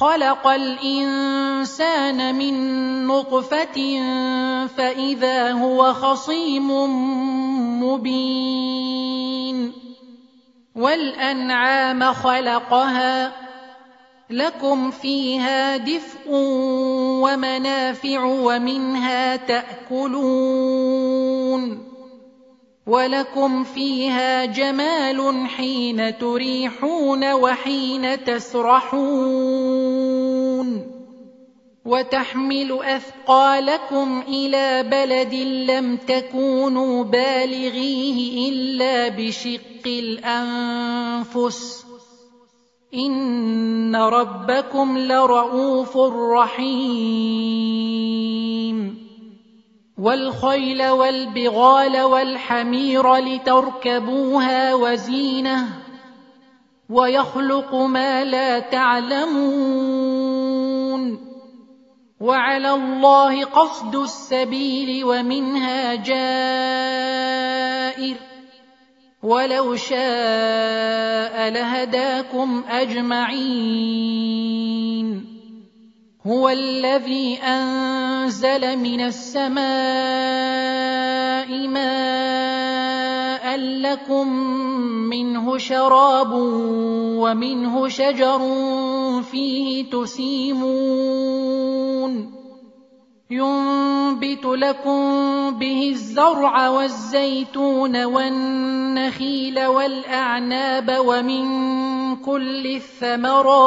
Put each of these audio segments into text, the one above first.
خلق الإنسان من نطفة فإذا هو خصيم مبين. والأنعام خلقها لكم فيها دفء ومنافع ومنها تأكلون. ولكم فيها جمال حين تريحون وحين تسرحون. وتحمل أثقالكم إلى بلد لم تكونوا بالغيه إلا بشق الأنفس. إن ربكم لرءوف رحيم. والخيل والبغال والحمير لتركبوها وزينة. ويخلق ما لا تعلمون. وعلى الله قصد السبيل ومنها جائر. ولو شاء لهداكم أجمعين. هو الذي أنزل من السماء ماء لكم منه شراب ومنه شجر فيه تسيمون ينبت لكم به الزرع والزيتون والنخيل والاعناب ومن كل الثمرات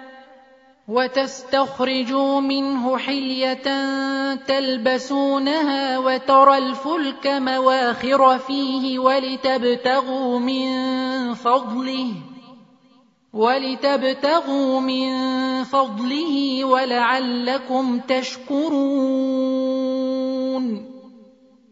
وتستخرجوا منه حلية تلبسونها وترى الفلك مواخر فيه ولتبتغوا من فضله ولتبتغوا من فضله ولعلكم تشكرون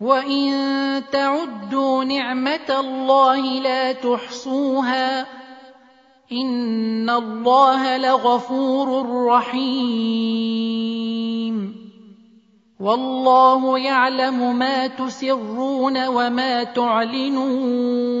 وان تعدوا نعمه الله لا تحصوها ان الله لغفور رحيم والله يعلم ما تسرون وما تعلنون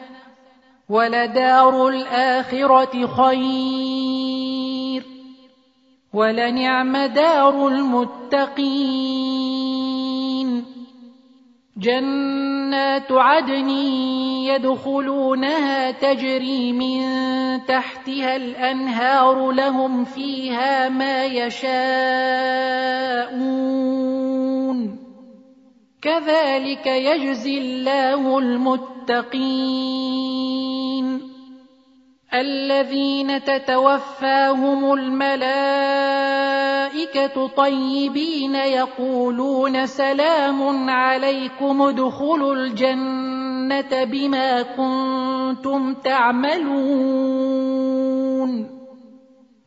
ولدار الآخرة خير. ولنعم دار المتقين. جنات عدن يدخلونها تجري من تحتها الأنهار لهم فيها ما يشاءون. كذلك يجزي الله المتقين. الذين تتوفاهم الملائكة طيبين يقولون سلام عليكم ادخلوا الجنة بما كنتم تعملون.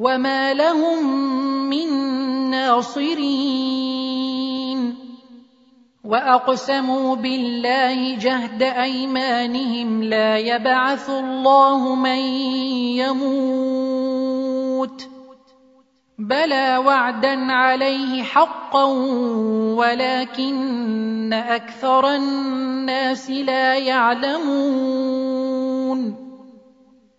وما لهم من ناصرين واقسموا بالله جهد ايمانهم لا يبعث الله من يموت بلى وعدا عليه حقا ولكن أكثر الناس لا يعلمون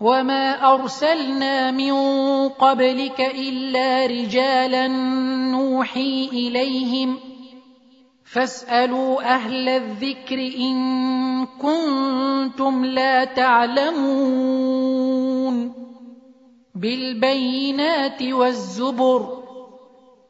وما ارسلنا من قبلك الا رجالا نوحي اليهم فاسالوا أهل الذكر ان كنتم لا تعلمون بالبينات والزبر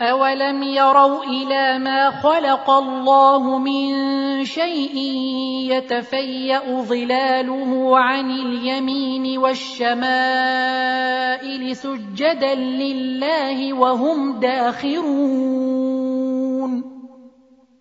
أولم يروا إلى ما خلق الله من شيء يتفيأ ظلاله عن اليمين والشمائل سجدا لله وهم داخرون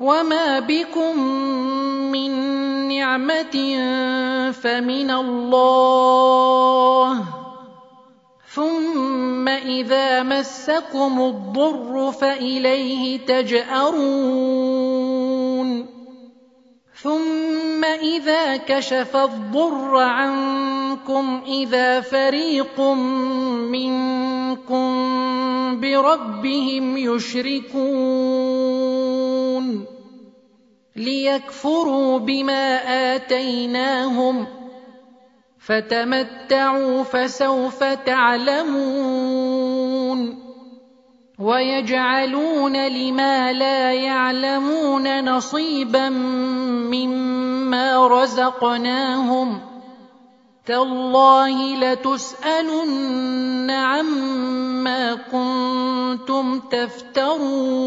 وما بكم من نعمه فمن الله ثم اذا مسكم الضر فاليه تجارون ثم إذا كشف الضر عنكم إذا فريق منكم بربهم يشركون ليكفروا بما آتيناهم فتمتعوا فسوف تعلمون ويجعلون لما لا يعلمون نصيبا مما رزقناهم تالله لتسألن عما كنتم تفترون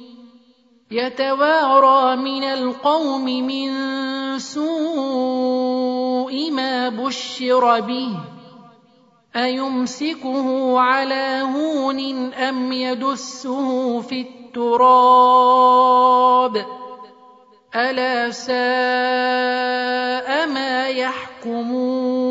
يتوارى من القوم من سوء ما بشر به أيمسكه على هون أم يدسه في التراب؟ ألا ساء ما يحكمون؟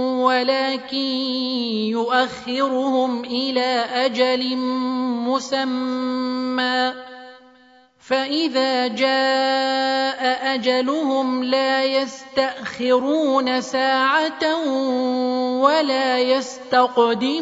ولكن يؤخرهم إلى أجل مسمى. فإذا جاء أجلهم لا يستأخرون ساعة ولا يستقدمون.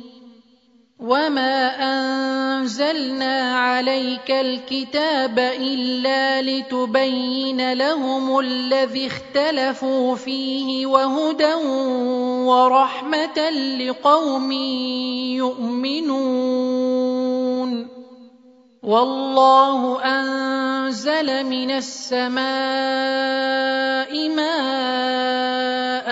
وما انزلنا عليك الكتاب الا لتبين لهم الذي اختلفوا فيه وهدى ورحمه لقوم يؤمنون والله انزل من السماء ماء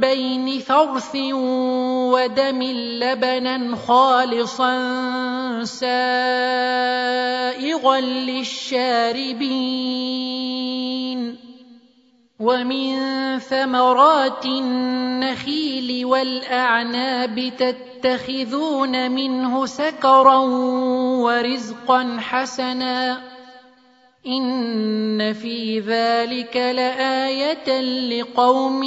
بين فرث ودم لبنا خالصا سائغا للشاربين ومن ثمرات النخيل والأعناب تتخذون منه سكرا ورزقا حسنا إن في ذلك لآية لقوم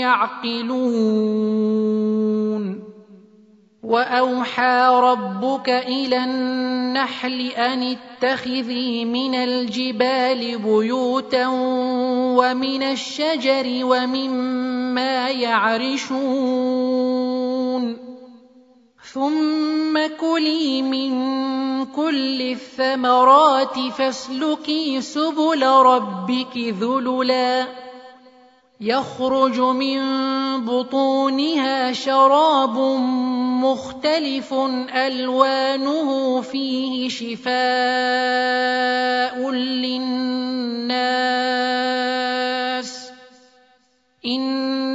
يعقلون وأوحى ربك إلى النحل أن اتخذي من الجبال بيوتا ومن الشجر ومما يعرشون ثم كلي من كل الثمرات فاسلكي سبل ربك ذللا. يخرج من بطونها شراب مختلف ألوانه فيه شفاء للناس.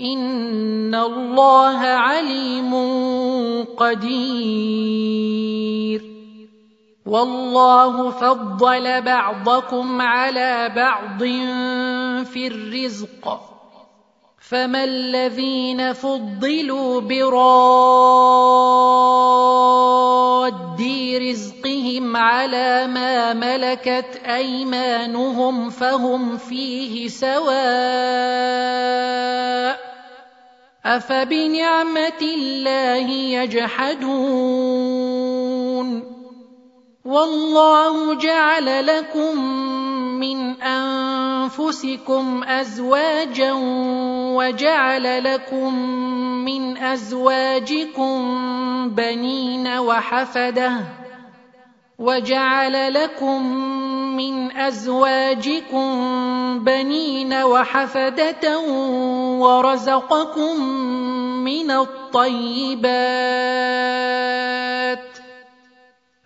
ان الله عليم قدير والله فضل بعضكم على بعض في الرزق فما الذين فضلوا براد رزقهم على ما ملكت ايمانهم فهم فيه سواء افبنعمه الله يجحدون والله جعل لكم من أنفسكم أزواجا وجعل لكم من أزواجكم بنين وحفدة وجعل لكم من أزواجكم بنين وحفدة ورزقكم من الطيبات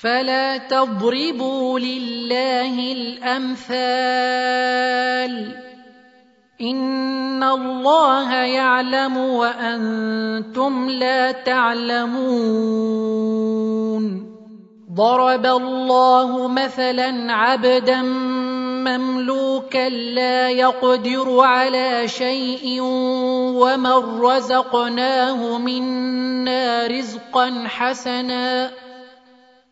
فلا تضربوا لله الأمثال. إن الله يعلم وأنتم لا تعلمون. ضرب الله مثلا عبدا مملوكا لا يقدر على شيء ومن رزقناه منا رزقا حسنا.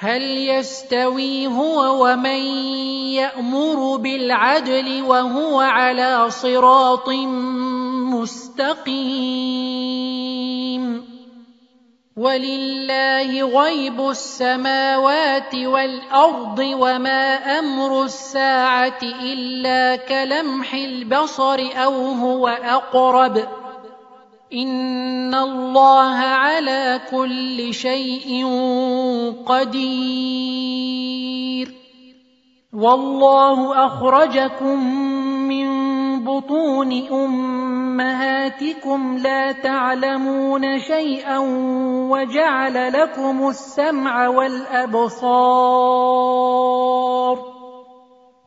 هل يستوي هو ومن يأمر بالعدل وهو على صراط مستقيم؟ ولله غيب السماوات والأرض وما أمر الساعة إلا كلمح البصر أو هو أقرب. ان الله على كل شيء قدير. والله اخرجكم من بطون امهاتكم لا تعلمون شيئا وجعل لكم السمع والابصار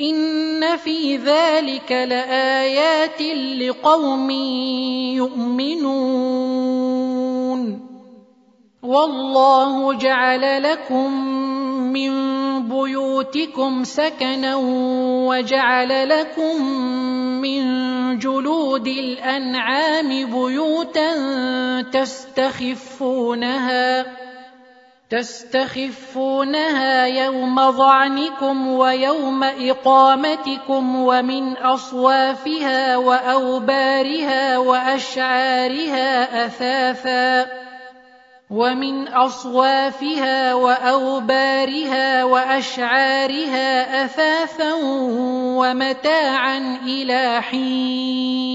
ان في ذلك لايات لقوم يؤمنون والله جعل لكم من بيوتكم سكنا وجعل لكم من جلود الانعام بيوتا تستخفونها تستخفونها يوم ظعنكم ويوم إقامتكم ومن أصوافها وأوبارها وأشعارها أثاثا ومن أصوافها وأوبارها وأشعارها أثاثا ومتاعا إلى حين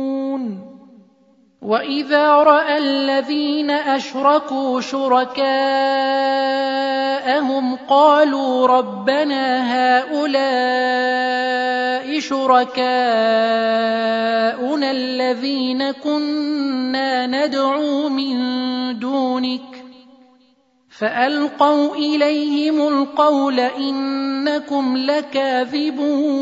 واذا راى الذين اشركوا شركاءهم قالوا ربنا هؤلاء شركاءنا الذين كنا ندعو من دونك فالقوا اليهم القول انكم لكاذبون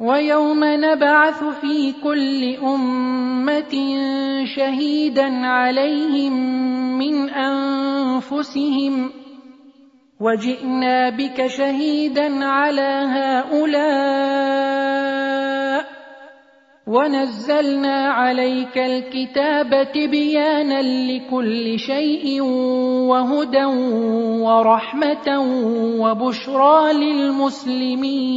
ويوم نبعث في كل أمة شهيدا عليهم من أنفسهم وجئنا بك شهيدا على هؤلاء ونزلنا عليك الكتاب تبيانا لكل شيء وهدى ورحمة وبشرى للمسلمين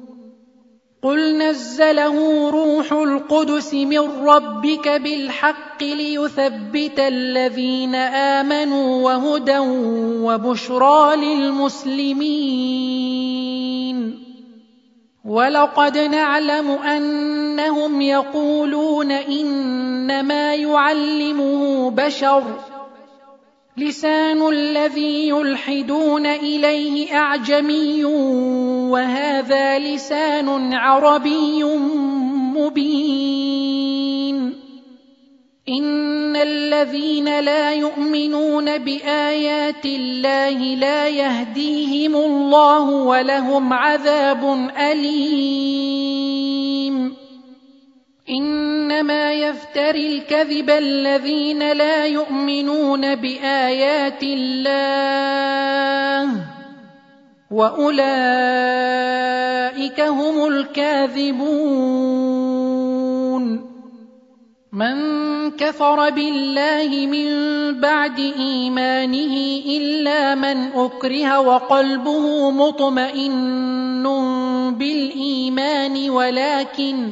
قل نزله روح القدس من ربك بالحق ليثبت الذين امنوا وهدى وبشرى للمسلمين ولقد نعلم انهم يقولون انما يعلمه بشر لسان الذي يلحدون اليه اعجمي وهذا لسان عربي مبين. إن الذين لا يؤمنون بآيات الله لا يهديهم الله ولهم عذاب أليم. إنما يفتري الكذب الذين لا يؤمنون بآيات الله. واولئك هم الكاذبون من كفر بالله من بعد ايمانه الا من اكره وقلبه مطمئن بالايمان ولكن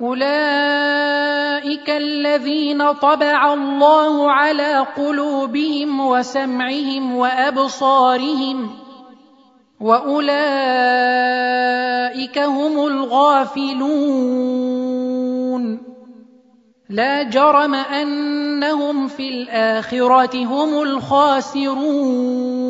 اولئك الذين طبع الله على قلوبهم وسمعهم وابصارهم واولئك هم الغافلون لا جرم انهم في الاخره هم الخاسرون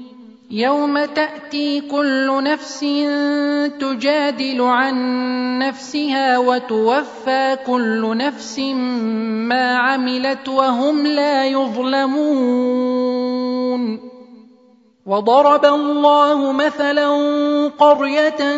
يوم تأتي كل نفس تجادل عن نفسها وتوفى كل نفس ما عملت وهم لا يظلمون. وضرب الله مثلا قرية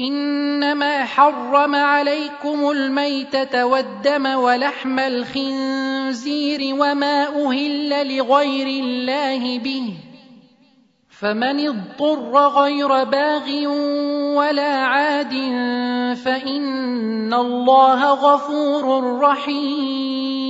إنما حرم عليكم الميتة والدم ولحم الخنزير وما أهل لغير الله به فمن اضطر غير باغ ولا عاد فإن الله غفور رحيم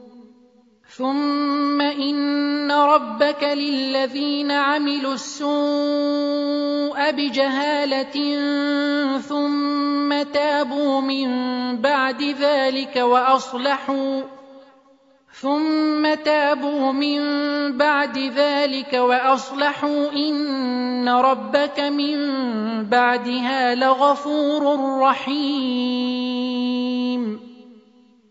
ثم ان ربك للذين عملوا السوء بجهاله ثم تابوا من بعد ذلك واصلحوا ثم تابوا من بعد ذلك واصلحوا ان ربك من بعدها لغفور رحيم